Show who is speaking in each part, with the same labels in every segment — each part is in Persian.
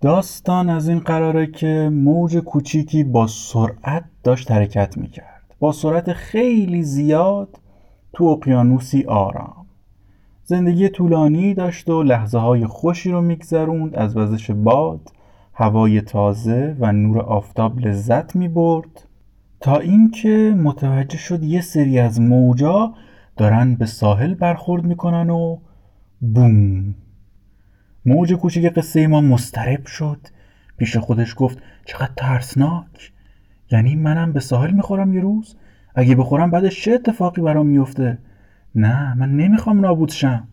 Speaker 1: داستان از این قراره که موج کوچیکی با سرعت داشت حرکت می‌کرد. با سرعت خیلی زیاد تو اقیانوسی آرام. زندگی طولانی داشت و لحظه های خوشی رو میگذروند. از وزش باد هوای تازه و نور آفتاب لذت می برد تا اینکه متوجه شد یه سری از موجا دارن به ساحل برخورد می‌کنن و بوم. موج کوچیک قصه ما مسترب شد. پیش خودش گفت چقدر ترسناک. یعنی منم به ساحل می‌خورم یه روز؟ اگه بخورم بعدش چه اتفاقی برام میفته؟ نه من نمی‌خوام نابود شم.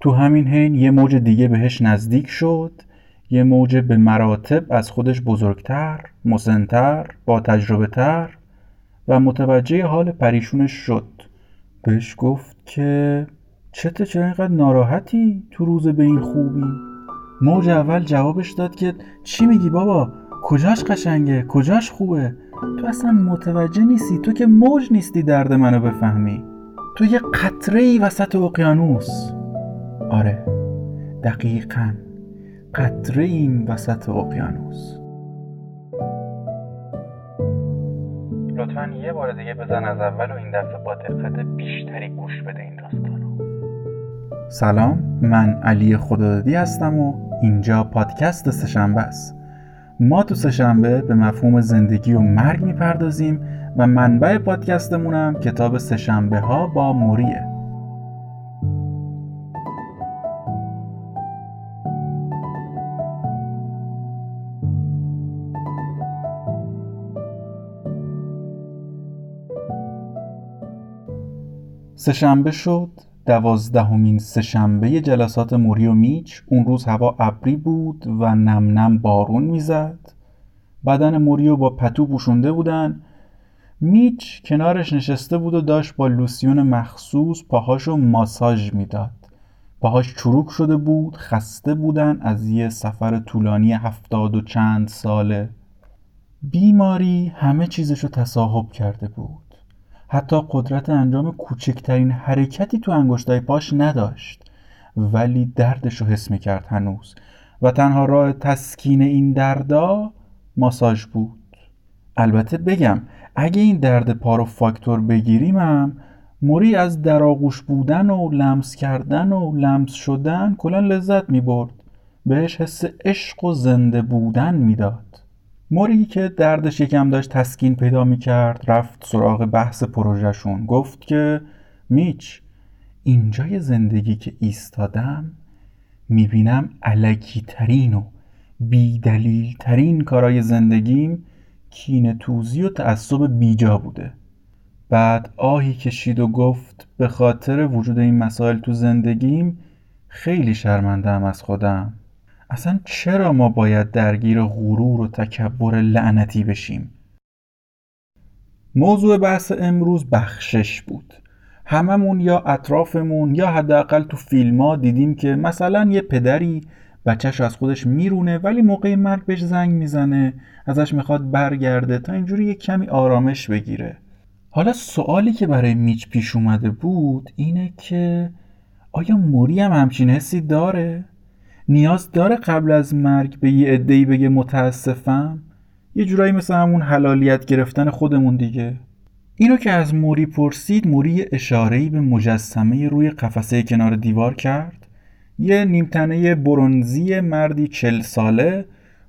Speaker 1: تو همین حین یه موج دیگه بهش نزدیک شد. یه موج به مراتب از خودش بزرگتر مسنتر با تجربه تر و متوجه حال پریشونش شد. بهش گفت که چته چرا اینقدر ناراحتی تو روز به این خوبی؟ موج اول جوابش داد که چی میگی بابا؟ کجاش قشنگه؟ کجاش خوبه؟ تو اصلا متوجه نیستی؟ تو که موج نیستی درد منو بفهمی. تو یه قطره ای وسط اقیانوس. آره دقیقا. قطره این وسط اقیانوس. لطفا یه بار دیگه بزن از اول و این دفعه با دقت بیشتری گوش بده این داستانو سلام من علی خدادادی هستم و اینجا پادکست سهشنبه است. ما تو سهشنبه به مفهوم زندگی و مرگ می‌پردازیم و منبع پادکستمونم کتاب سهشنبه ها با موریه. سهشنبه شد دوازدهمین سهشنبه جلسات موری و میچ اون روز هوا ابری بود و نم نم بارون می‌زد. بدن موریو با پتو پوشونده بودن. میچ کنارش نشسته بود و داشت با لوسیون مخصوص پاهاشو ماساژ می‌داد. پاهاش چروک شده بود خسته بودن از یه سفر طولانی هفتاد و چند ساله. بیماری همه چیزشو تصاحب کرده بود. حتی قدرت انجام کوچکترین حرکتی تو انگشتای پاش نداشت. ولی دردش رو حس می‌کرد هنوز. و تنها راه تسکین این دردا ماساژ بود. البته بگم اگه این درد پا رو فاکتور بگیریم هم موری از دراغوش بودن و لمس کردن و لمس شدن کلا لذت می‌برد. بهش حس عشق و زنده بودن می‌داد. موری که دردش یکم داشت تسکین پیدا می‌کرد رفت سراغ بحث پروژهشون. گفت که میچ اینجای زندگی که ایستادم می‌بینم علکی ترین و بیدلیل ترین کارای زندگیم کین توزی و تعصب بیجا بوده. بعد آهی کشید و گفت به خاطر وجود این مسائل تو زندگیم خیلی شرمندم از خودم. اصلا چرا ما باید درگیر غرور و تکبر لعنتی بشیم؟ موضوع بحث امروز بخشش بود. هممون یا اطرافمون یا حداقل تو فیلم دیدیم که مثلا یه پدری بچهش از خودش میرونه ولی موقع مرگ بهش زنگ می‌زنه ازش می‌خواد برگرده تا اینجوری یه کمی آرامش بگیره. حالا سوالی که برای میچ پیش اومده بود اینه که آیا موری هم همچین حسی داره؟ نیاز داره قبل از مرگ به یه عده‌ای بگه متاسفم؟ یه جورایی مثل همون حلالیت گرفتن خودمون دیگه. اینو که از موری پرسید موری اشاره‌ای به مجسمه روی قفسه کنار دیوار کرد. یه نیمتنه برونزی مردی چل ساله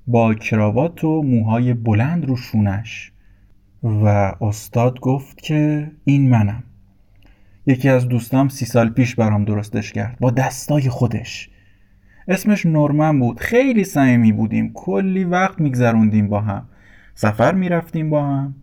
Speaker 1: با کراوات و موهای بلند رو شونش. و استاد گفت که این منم. یکی از دوستام سی سال پیش برام درستش کرد. با دستای خودش. اسمش نورمن بود. خیلی صمیمی بودیم. کلی وقت میگذروندیم با هم. سفر می‌رفتیم با هم.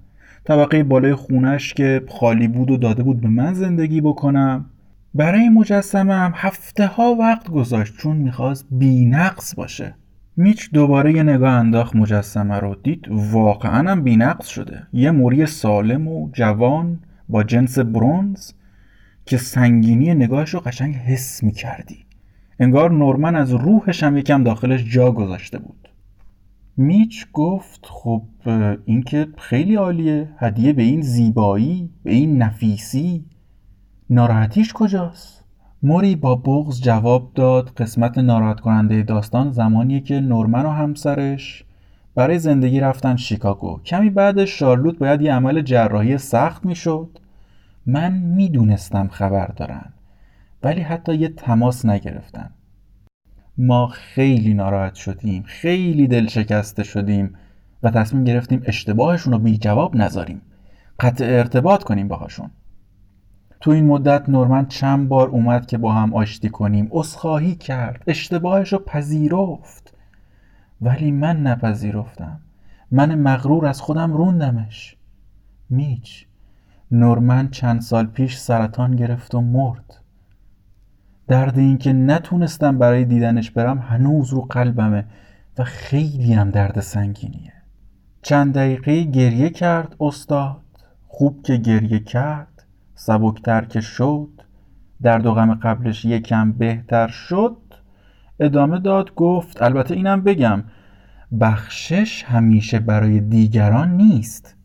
Speaker 1: طبقه بالای خونش که خالی بود و داده بود به من زندگی بکنم. برای مجسمه هم هفته ها وقت گذاشت چون می‌خواست بی نقص باشه. میچ دوباره یه نگاه انداخت مجسمه رو. دید واقعا هم بی نقص شده. یه موری سالم و جوان با جنس برونز که سنگینی نگاهش رو قشنگ حس می‌کردی. انگار نورمن از روحش هم یکم داخلش جا گذاشته بود. میچ گفت خب این که خیلی عالیه. هدیه به این زیبایی به این نفیسی. ناراحتیش کجاست؟ موری با بغز جواب داد قسمت ناراحت کننده داستان زمانیه که نورمن و همسرش برای زندگی رفتن شیکاگو. کمی بعد شارلوت باید یه عمل جراحی سخت می‌شد. من می‌دونستم خبر دارن. ولی حتی یه تماس نگرفتن. ما خیلی ناراحت شدیم خیلی دل شکسته شدیم و تصمیم گرفتیم اشتباهشون رو بی جواب نذاریم. قطع ارتباط کنیم باهاشون. تو این مدت نورمن چند بار اومد که با هم آشتی کنیم. اصخاهی کرد. اشتباهش رو پذیرفت. ولی من نپذیرفتم. من مغرور از خودم روندمش. میچ. نورمن چند سال پیش سرطان گرفت و مرد. درد این که نتونستم برای دیدنش برم هنوز رو قلبمه و خیلی هم درد سنگینیه. چند دقیقه گریه کرد استاد. خوب که گریه کرد سبکتر که شد. درد و غم قبلش یکم بهتر شد. ادامه داد گفت البته اینم بگم بخشش همیشه برای دیگران نیست.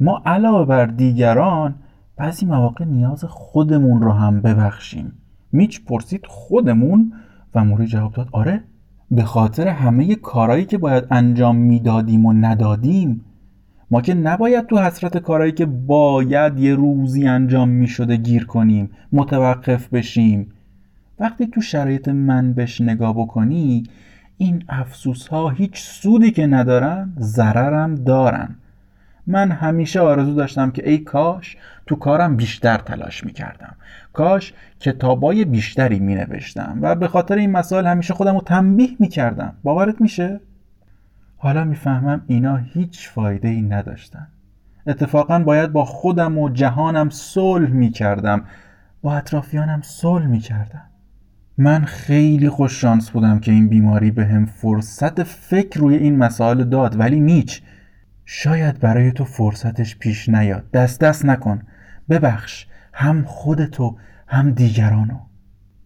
Speaker 1: ما علاوه بر دیگران بعضی مواقع نیاز خودمون رو هم ببخشیم. میچ پرسید خودمون و موری جواب داد آره به خاطر همه کارهایی که باید انجام می‌دادیم و ندادیم. ما که نباید تو حسرت کارهایی که باید یه روزی انجام می‌شده گیر کنیم متوقف بشیم. وقتی تو شرایط من بهش نگاه بکنی این افسوس ها هیچ سودی که ندارن ضررم دارن. من همیشه آرزو داشتم که ای کاش تو کارم بیشتر تلاش می‌کردم. کاش کتابای بیشتری مینوشتم و به خاطر این مسائل همیشه خودم رو تنبیه می‌کردم. باورت میشه؟ حالا می‌فهمم اینا هیچ فایده ای نداشتن. اتفاقا باید با خودم و جهانم صلح می‌کردم. با اطرافیانم صلح می‌کردم. من خیلی خوش شانس بودم که این بیماری به هم فرصت فکر روی این مسائل داد ولی نیچ. شاید برای تو فرصتش پیش نیاد. دست دست نکن. ببخش. هم خودتو هم دیگرانو.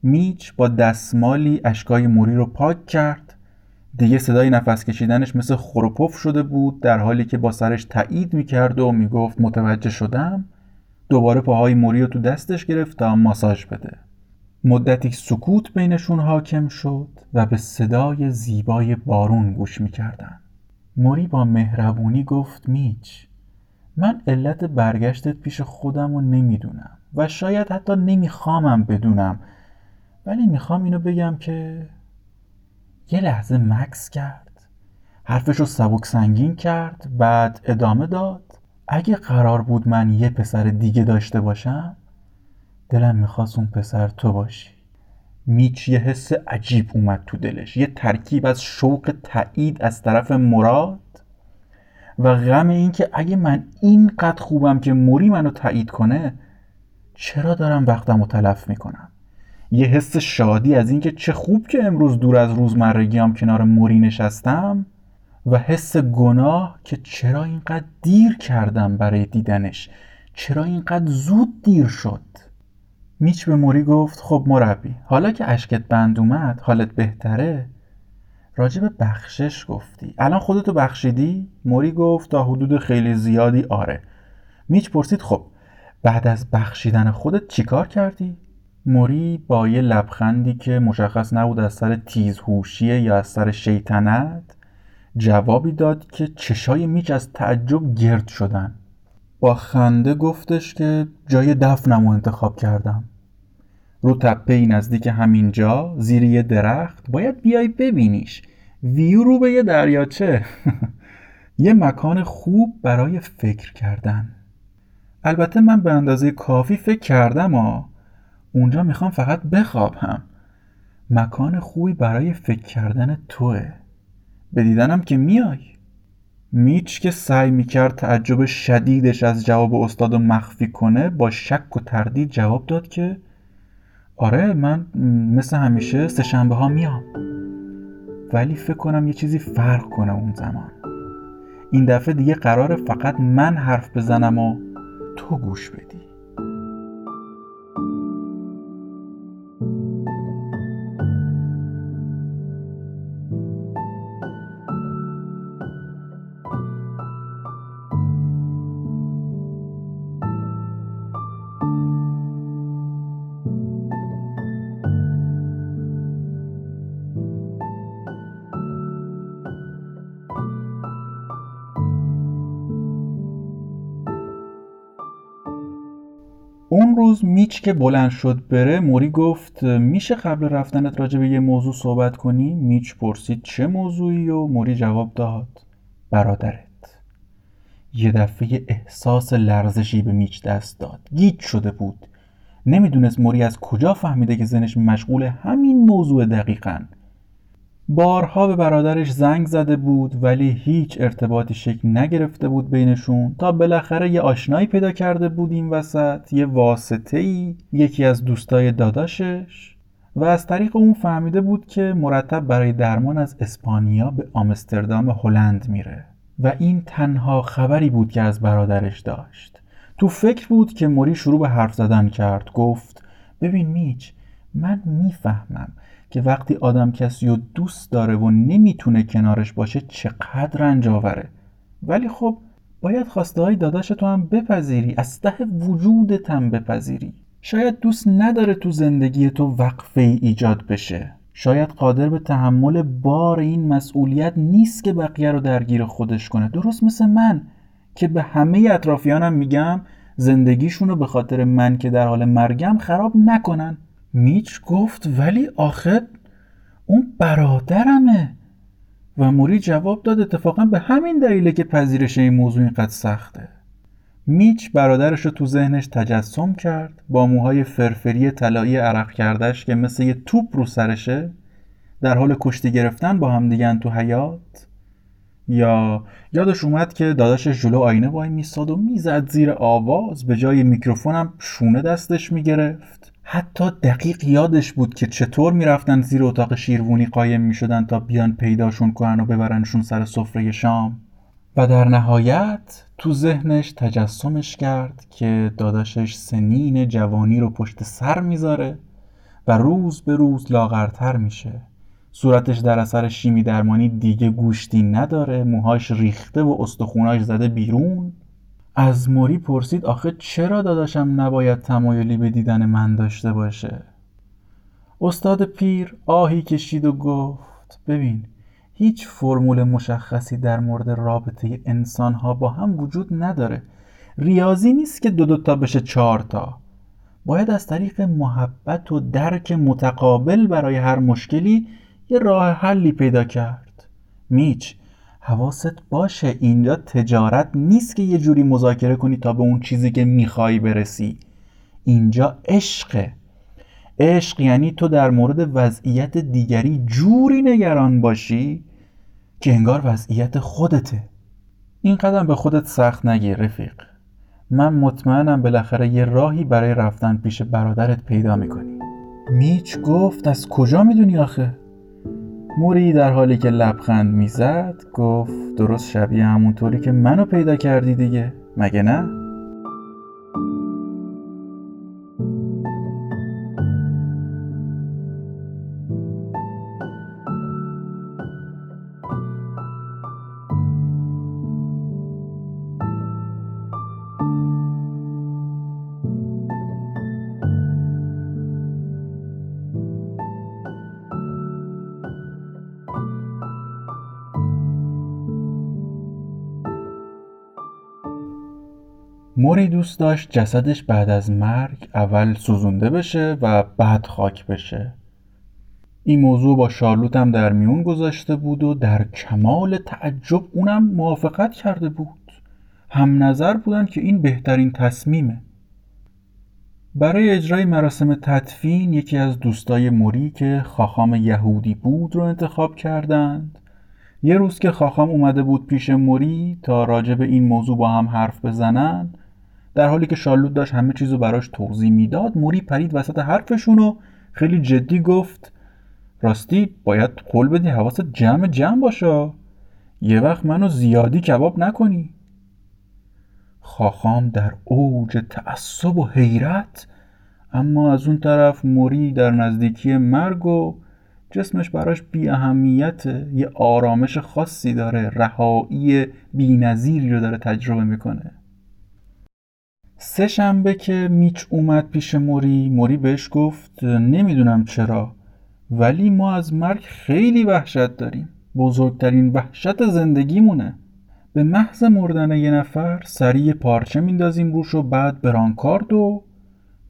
Speaker 1: میچ با دستمالی اشکای موری رو پاک کرد. دیگه صدای نفس کشیدنش مثل خروپف شده بود در حالی که با سرش تایید می‌کرد و می‌گفت متوجه شدم. دوباره پاهای موری رو تو دستش گرفت تا ماساژ بده. مدتی سکوت بینشون حاکم شد و به صدای زیبای بارون گوش می‌کردن. موری با مهربونی گفت میچ من علت برگشتت پیش خودم رو نمی‌دونم و شاید حتی نمیخوامم بدونم ولی می‌خوام اینو بگم که یه لحظه مکس کرد حرفش رو سبک سنگین کرد بعد ادامه داد. اگه قرار بود من یه پسر دیگه داشته باشم دلم می‌خواست اون پسر تو باشی. میچ یه حس عجیب اومد تو دلش. یه ترکیب از شوق تایید از طرف مراد و غم این که اگه من اینقدر خوبم که موری منو تایید کنه چرا دارم وقتم رو تلف می‌کنم؟ یه حس شادی از اینکه چه خوب که امروز دور از روزمرگیام کنار موری نشستم و حس گناه که چرا اینقدر دیر کردم برای دیدنش؟ چرا اینقدر زود دیر شد؟ میچ به موری گفت خب مربی حالا که اشکت بند اومد حالت بهتره راجب بخشش گفتی الان خودتو بخشیدی؟ موری گفت تا حدود خیلی زیادی آره میچ پرسید خب بعد از بخشیدن خودت چیکار کردی؟ موری با یه لبخندی که مشخص نبود از سر تیزهوشیه یا از سر شیطنت جوابی داد که چشای میچ از تعجب گرد شدن با خنده گفتش که جای دفنم رو انتخاب کردم. رو تپه نزدیک همینجا زیر یه درخت باید بیای ببینیش. ویو رو به یه دریاچه. یه مکان خوب برای فکر کردن. البته من به اندازه کافی فکر کردم و اونجا می‌خوام فقط بخوابم. مکان خوبی برای فکر کردن توه. به دیدنم که میای. میچ که سعی می‌کرد تعجب شدیدش از جواب استاد رو مخفی کنه با شک و تردید جواب داد که آره من مثل همیشه سه شنبه ها میام. ولی فکر کنم یه چیزی فرق کنه اون زمان. این دفعه دیگه قراره فقط من حرف بزنم و تو گوش بدی. اون روز میچ که بلند شد بره موری گفت میشه قبل رفتنت راجع به یه موضوع صحبت کنی؟ میچ پرسید چه موضوعی و موری جواب داد برادرت. یه دفعه احساس لرزشی به میچ دست داد. گیج شده بود. نمی‌دونست موری از کجا فهمیده که زنش مشغول همین موضوع دقیقا. بارها به برادرش زنگ زده بود ولی هیچ ارتباطی شکل نگرفته بود بینشون تا بالاخره یه آشنایی پیدا کرده بود این وسط یه واسطه ای یکی از دوستای داداشش. و از طریق اون فهمیده بود که مرتب برای درمان از اسپانیا به آمستردام هلند میره. و این تنها خبری بود که از برادرش داشت. تو فکر بود که موری شروع به حرف زدن کرد گفت ببین میچ من می‌فهمم که وقتی آدم کسی رو دوست داره و نمی‌تونه کنارش باشه چقدر رنج آوره. ولی خب باید خواسته های داداش تو هم بپذیری از ته وجودت هم بپذیری. شاید دوست نداره تو زندگی تو وقفه ای ایجاد بشه. شاید قادر به تحمل بار این مسئولیت نیست که بقیه رو درگیر خودش کنه. درست مثل من که به همه اطرافیانم میگم زندگیشون رو به خاطر من که در حال مرگم خراب نکنن. میچ گفت ولی آخه اون برادرمه. و موری جواب داد اتفاقا به همین دلیله که پذیرش این موضوع اینقدر سخته. میچ برادرش رو تو ذهنش تجسم کرد با موهای فرفری طلایی عرق کردش که مثل یه توپ رو سرشه در حال کشتی گرفتن با هم دیگن تو حیات یا یادش اومد که داداشش جلو آینه وای میستاد و می‌زد زیر آواز به جای میکروفونم شونه دستش می‌گرفت. حتی دقیق یادش بود که چطور می‌رفتن زیر اتاق شیروونی قایم می‌شدن تا بیان پیداشون کنن و ببرنشون سر سفره شام. و در نهایت تو ذهنش تجسمش کرد که داداشش سنین جوانی رو پشت سر می‌ذاره و روز به روز لاغرتر میشه. صورتش در اثر شیمی درمانی دیگه گوشتی نداره موهاش ریخته و استخوناش زده بیرون. از موری پرسید آخه چرا داداشم نباید تمایلی به دیدن من داشته باشه؟ استاد پیر آهی کشید و گفت ببین هیچ فرمول مشخصی در مورد رابطه انسان ها با هم وجود نداره. ریاضی نیست که دو دوتا بشه چهار تا. باید از طریق محبت و درک متقابل برای هر مشکلی یه راه حلی پیدا کرد. میچ حواست باشه اینجا تجارت نیست که یه جوری مذاکره کنی تا به اون چیزی که می‌خوای برسی. اینجا عشقه عشق یعنی تو در مورد وضعیت دیگری جوری نگران باشی که انگار وضعیت خودته. این قدم به خودت سخت نگیر رفیق. من مطمئنم بالاخره یه راهی برای رفتن پیش برادرت پیدا می‌کنی. میچ گفت از کجا می‌دونی آخه؟ موری در حالی که لبخند می‌زد گفت درست شبیه همونطوری که منو پیدا کردی دیگه مگه نه؟ موری دوست داشت جسدش بعد از مرگ اول سوزونده بشه و بعد خاک بشه. این موضوع با شارلوت هم در میون گذاشته بود و در کمال تعجب اونم موافقت کرده بود. هم نظر بودن که این بهترین تصمیمه. برای اجرای مراسم تدفین یکی از دوستای موری که خاخام یهودی بود رو انتخاب کردند. یه روز که خاخام اومده بود پیش موری تا راجع به این موضوع با هم حرف بزنن در حالی که شارلوت داشت همه چیز رو براش توضیح می‌داد موری پرید وسط حرفشون و خیلی جدی گفت راستی باید قول بدی حواست جمع جمع باشه. یه وقت منو زیادی کباب نکنی. خاخام در اوج تعصب و حیرت اما از اون طرف موری در نزدیکی مرگ و جسمش براش بی اهمیت یه آرامش خاصی داره رهایی بی رو داره تجربه می‌کنه. سه شنبه که میچ اومد پیش موری موری بهش گفت نمی‌دونم چرا ولی ما از مرگ خیلی وحشت داریم. بزرگترین وحشت زندگیمونه. به محض مردن یه نفر سریع پارچه میندازیم روش و بعد برانکارد و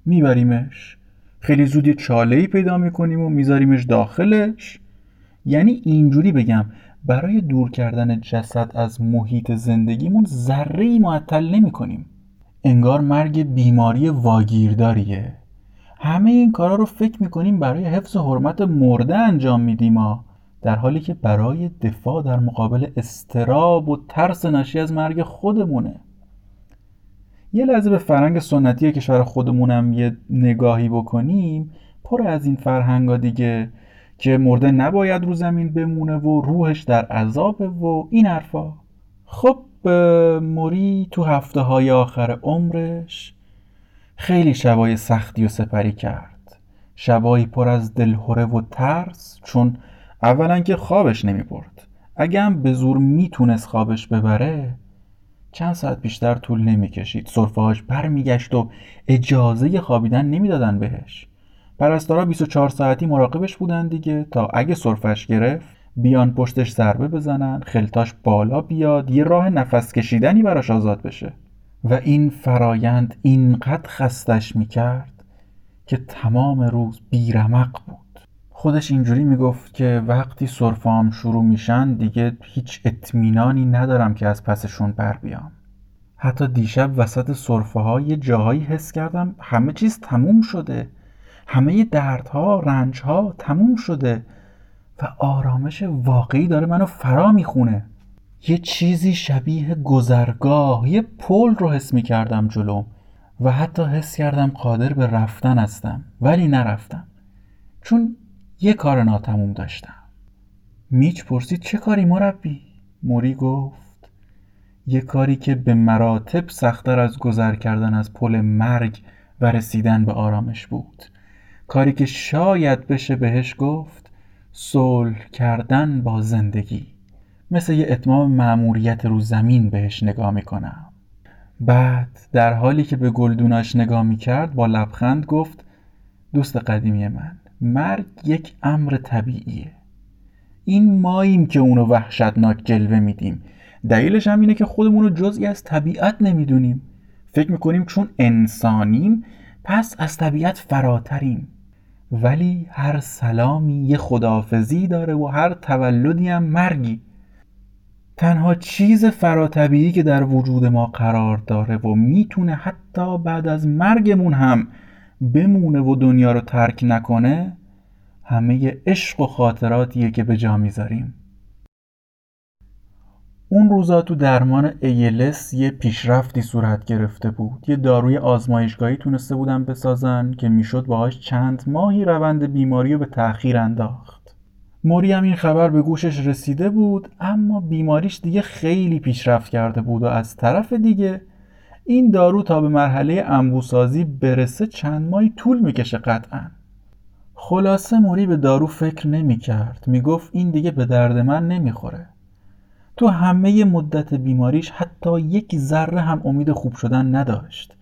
Speaker 1: میبریمش. خیلی زود یه چاله ای پیدا می‌کنیم و میذاریمش داخلش. یعنی اینجوری بگم برای دور کردن جسد از محیط زندگیمون ذره ای معطل نمی کنیم انگار مرگ بیماری واگیرداریه. همه این کارا رو فکر می‌کنیم برای حفظ حرمت مرده انجام میدیم ها. در حالی که برای دفاع در مقابل استراب و ترس ناشی از مرگ خودمونه. یه لحظه به فرهنگ سنتی کشور خودمونم یه نگاهی بکنیم. پر از این فرهنگا دیگه که مرده نباید رو زمین بمونه و روحش در عذابه و این حرفا. خب موری تو هفته های آخر عمرش خیلی شبای سختی و سپری کرد. شبایی پر از دلهوره و ترس چون اولا که خوابش نمی برد اگه هم به زور می‌تونست خوابش ببره چند ساعت بیشتر طول نمی‌کشید. صرفهاش برمیگشت و اجازه خوابیدن نمی‌دادن بهش. پرستارا 24 ساعتی مراقبش بودن دیگه تا اگه صرفش گرفت بیان پشتش ضربه بزنن خلتاش بالا بیاد یه راه نفس کشیدنی براش آزاد بشه. و این فرایند اینقدر خستش می‌کرد که تمام روز بیرمق بود. خودش اینجوری می‌گفت که وقتی سرفام شروع میشن دیگه هیچ اطمینانی ندارم که از پسشون بر بیام. حتی دیشب وسط صرفه ها یه جاهایی حس کردم همه چیز تموم شده. همه دردها رنجها تموم شده. و آرامش واقعی داره منو فرا می‌خونه. یه چیزی شبیه گذرگاه یه پل رو حس می‌کردم جلوم و حتی حس کردم قادر به رفتن هستم ولی نرفتم. چون یه کار ناتموم داشتم. میچ پرسید چه کاری مربی؟ موری گفت یه کاری که به مراتب سختتر از گذر کردن از پل مرگ و رسیدن به آرامش بود. کاری که شاید بشه بهش گفت صلح کردن با زندگی. مثل یه اتمام معموریت رو زمین بهش نگاه می‌کنم. بعد در حالی که به گلدوناش نگاه می‌کرد با لبخند گفت دوست قدیمی من مرگ یک امر طبیعیه. این ماییم که اونو وحشتناک جلوه میدیم. دلیلش هم اینه که خودمون رو جزئی از طبیعت نمی‌دونیم. فکر می‌کنیم چون انسانیم پس از طبیعت فراتریم. ولی هر سلامی یه خدافزی داره و هر تولدی هم مرگی. تنها چیز فراتبیعی که در وجود ما قرار داره و می‌تونه حتی بعد از مرگمون هم بمونه و دنیا رو ترک نکنه همه عشق و خاطراتیه که به جا می‌ذاریم. اون روزا تو درمان ایلس یه پیشرفتی صورت گرفته بود. یه داروی آزمایشگاهی تونسته بودن بسازن که می‌شد باهاش چند ماهی روند بیماری رو به تأخیر انداخت. موری هم این خبر به گوشش رسیده بود اما بیماریش دیگه خیلی پیشرفت کرده بود و از طرف دیگه این دارو تا به مرحله انبوسازی برسه چند ماهی طول می‌کشه قطعا. خلاصه موری به دارو فکر نمی‌کرد. می‌گفت این دیگه به درد من نمی‌خوره. تو همه مدت بیماریش حتی یک ذره هم امید خوب شدن نداشت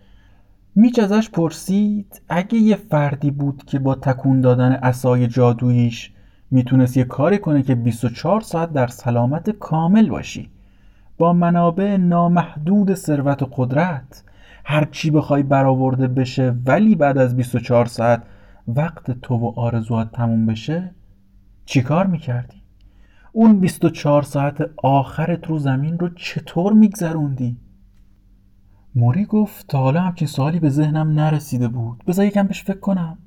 Speaker 1: میچ ازش پرسید اگه یه فردی بود که با تکون دادن اسای جادوییش می‌تونست یه کاری کنه که 24 ساعت در سلامت کامل باشی با منابع نامحدود ثروت و قدرت هر چی بخوای برآورده بشه ولی بعد از 24 ساعت وقت تو و آرزوات تموم بشه چیکار می‌کردی؟ اون 24 ساعت آخرت رو زمین رو چطور میگذروندی؟ موری گفت تا حالا همچین سوالی به ذهنم نرسیده بود. بذار یکم بهش فکر کنم.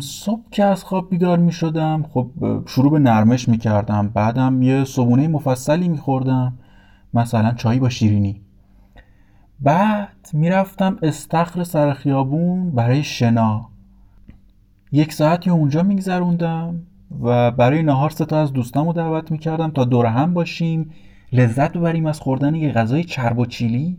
Speaker 1: صبح که از خواب بیدار می شدم خب شروع به نرمش می کردم بعدم یه صبونه مفصلی می خوردم مثلا چایی با شیرینی. بعد می‌رفتم استخر سر خیابون برای شنا. یک ساعتی اونجا میگذروندم. و برای نهار سه تا از دوستامو دعوت می‌کردم تا دور هم باشیم. لذت ببریم از خوردن یه غذای چرب و چیلی.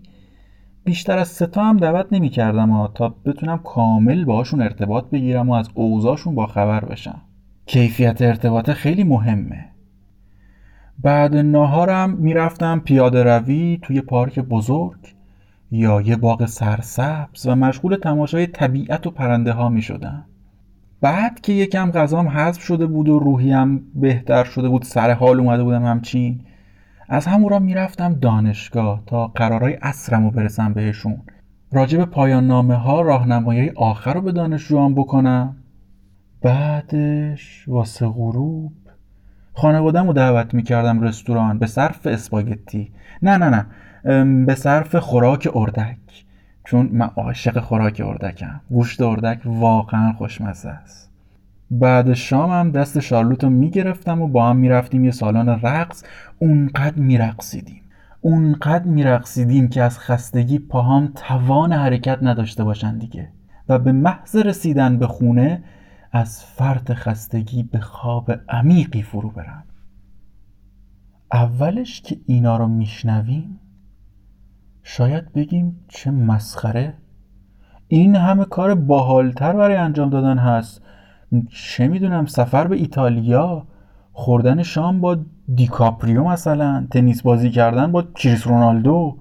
Speaker 1: بیشتر از سه تا هم دعوت نمی‌کردم تا بتونم کامل باهاشون ارتباط بگیرم و از اوضاعشون با خبر بشم. کیفیت ارتباط خیلی مهمه. بعد ناهارم می‌رفتم پیاده روی توی پارک بزرگ یا یه باغ سرسبز و مشغول تماشای طبیعت و پرنده ها می شدم. بعد که یکم غذام حذف شده بود و روحیم بهتر شده بود سر حال اومده بودم همچین از همون را می‌رفتم دانشگاه تا قرارای اصرم رو برسم بهشون. راجب پایان نامه ها راهنمایی آخر رو به دانشجوان بکنم. بعدش واسه غروب خانوادم رو دعوت می‌کردم رستوران به صرف اسپاگتی. نه نه نه به صرف خوراک اردک. چون من عاشق خوراک اردکم. گوشت اردک واقعا خوشمزه است. بعد شام هم دست شارلوت رو می‌گرفتم و با هم می‌رفتیم یه سالن رقص. اونقدر میرقصیدیم. اونقدر میرقصیدیم که از خستگی پاهام توان حرکت نداشته باشن دیگه. و به محض رسیدن به خونه از فرط خستگی به خواب عمیقی فرو برم. اولش که اینا رو میشنویم شاید بگیم چه مسخره. این همه کار باحالتر برای انجام دادن هست. چه می‌دونم سفر به ایتالیا خوردن شام با دیکاپریو مثلا تنیس بازی کردن با کریس رونالدو.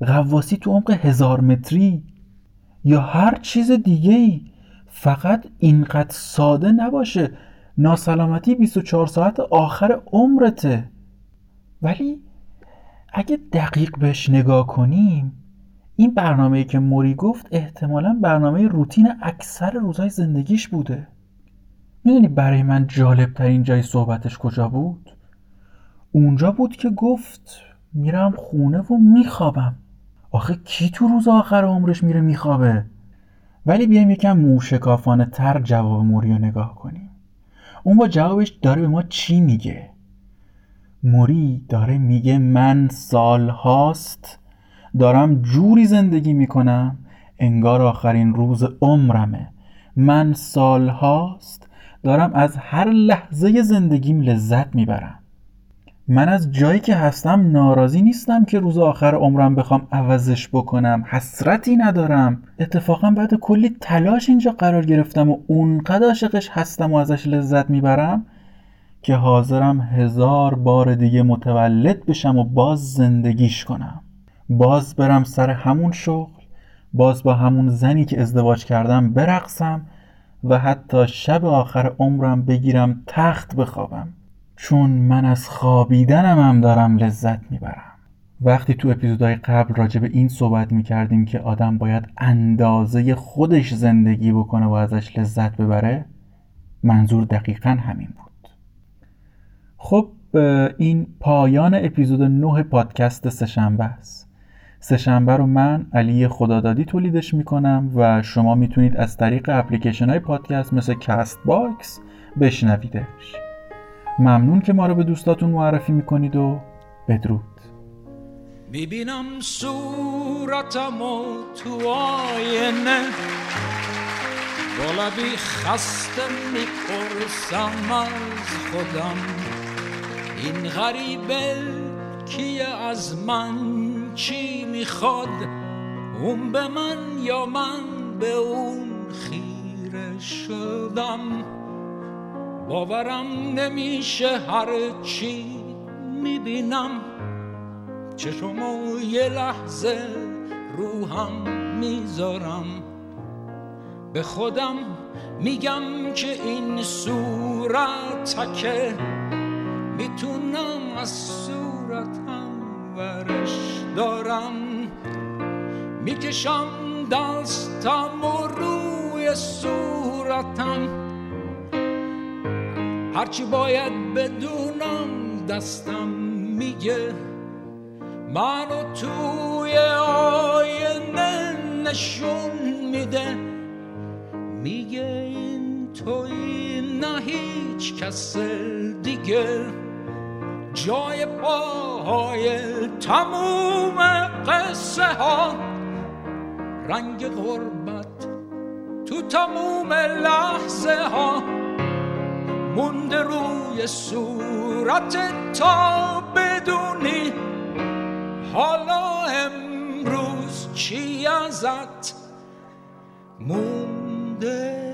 Speaker 1: غواسی تو عمق هزار متری. یا هر چیز دیگه ای فقط اینقدر ساده نباشه. ناسلامتی 24 ساعت آخر عمرته. ولی اگه دقیق بهش نگاه کنیم این برنامه که موری گفت احتمالا برنامه روتین اکثر روزهای زندگیش بوده می‌دونی برای من جالب ترین جای صحبتش کجا بود؟ اونجا بود که گفت میرم خونه و میخوابم آخه کی تو روز آخر عمرش میره میخوابه؟ ولی بیایم یکم موشکافانه تر جواب موری رو نگاه کنیم اون با جوابش داره به ما چی میگه؟ موری داره میگه من سال هاست دارم جوری زندگی می‌کنم انگار آخرین روز عمرمه. من سال هاست دارم از هر لحظه زندگیم لذت می‌برم. من از جایی که هستم ناراضی نیستم که روز آخر عمرم بخوام عوضش بکنم حسرتی ندارم. اتفاقا بعد کلی تلاش اینجا قرار گرفتم و اونقدر عاشقش هستم و ازش لذت می‌برم. که حاضرم هزار بار دیگه متولد بشم و باز زندگیش کنم. باز برم سر همون شغل باز با همون زنی که ازدواج کردم برقصم و حتی شب آخر عمرم بگیرم تخت بخوابم. چون من از خوابیدنم هم دارم لذت می‌برم. وقتی تو اپیزودهای قبل راجع به این صحبت می‌کردیم که آدم باید اندازه خودش زندگی بکنه و ازش لذت ببره منظور دقیقا همین بود. خب این پایان اپیزود 9 پادکست سه‌شنبه است. سه‌شنبه رو من علی خدادادی تولیدش می‌کنم و شما می‌تونید از طریق اپلیکیشن های پادکست مثل Castbox بشنویدش. ممنون که ما رو به دوستاتون معرفی می‌کنید و بدرود.
Speaker 2: می‌بینم صورتم و تو آینه. بی خسته می‌پرسم از خودم. این غریبه کیه از من؟ چی می‌خواد؟ اون به من یا من به اون خیره شدم؟ باورم نمیشه هر چی می‌بینم. چشمو یه لحظه روحم می‌ذارم. به خودم میگم که این صورت تکه می‌تونم از صورتم ورش دارم. می‌کشم دستم و روی صورتم. هرچی باید بدونم دستم میگه. منو توی آینه نشون میده. میگه این توی نه هیچ کس دیگه. جای پاهای تموم قصه ها. رنگ غربت تو تموم لحظه ها. مونده روی صورت تا بدونی حالا امروز چی ازت مونده.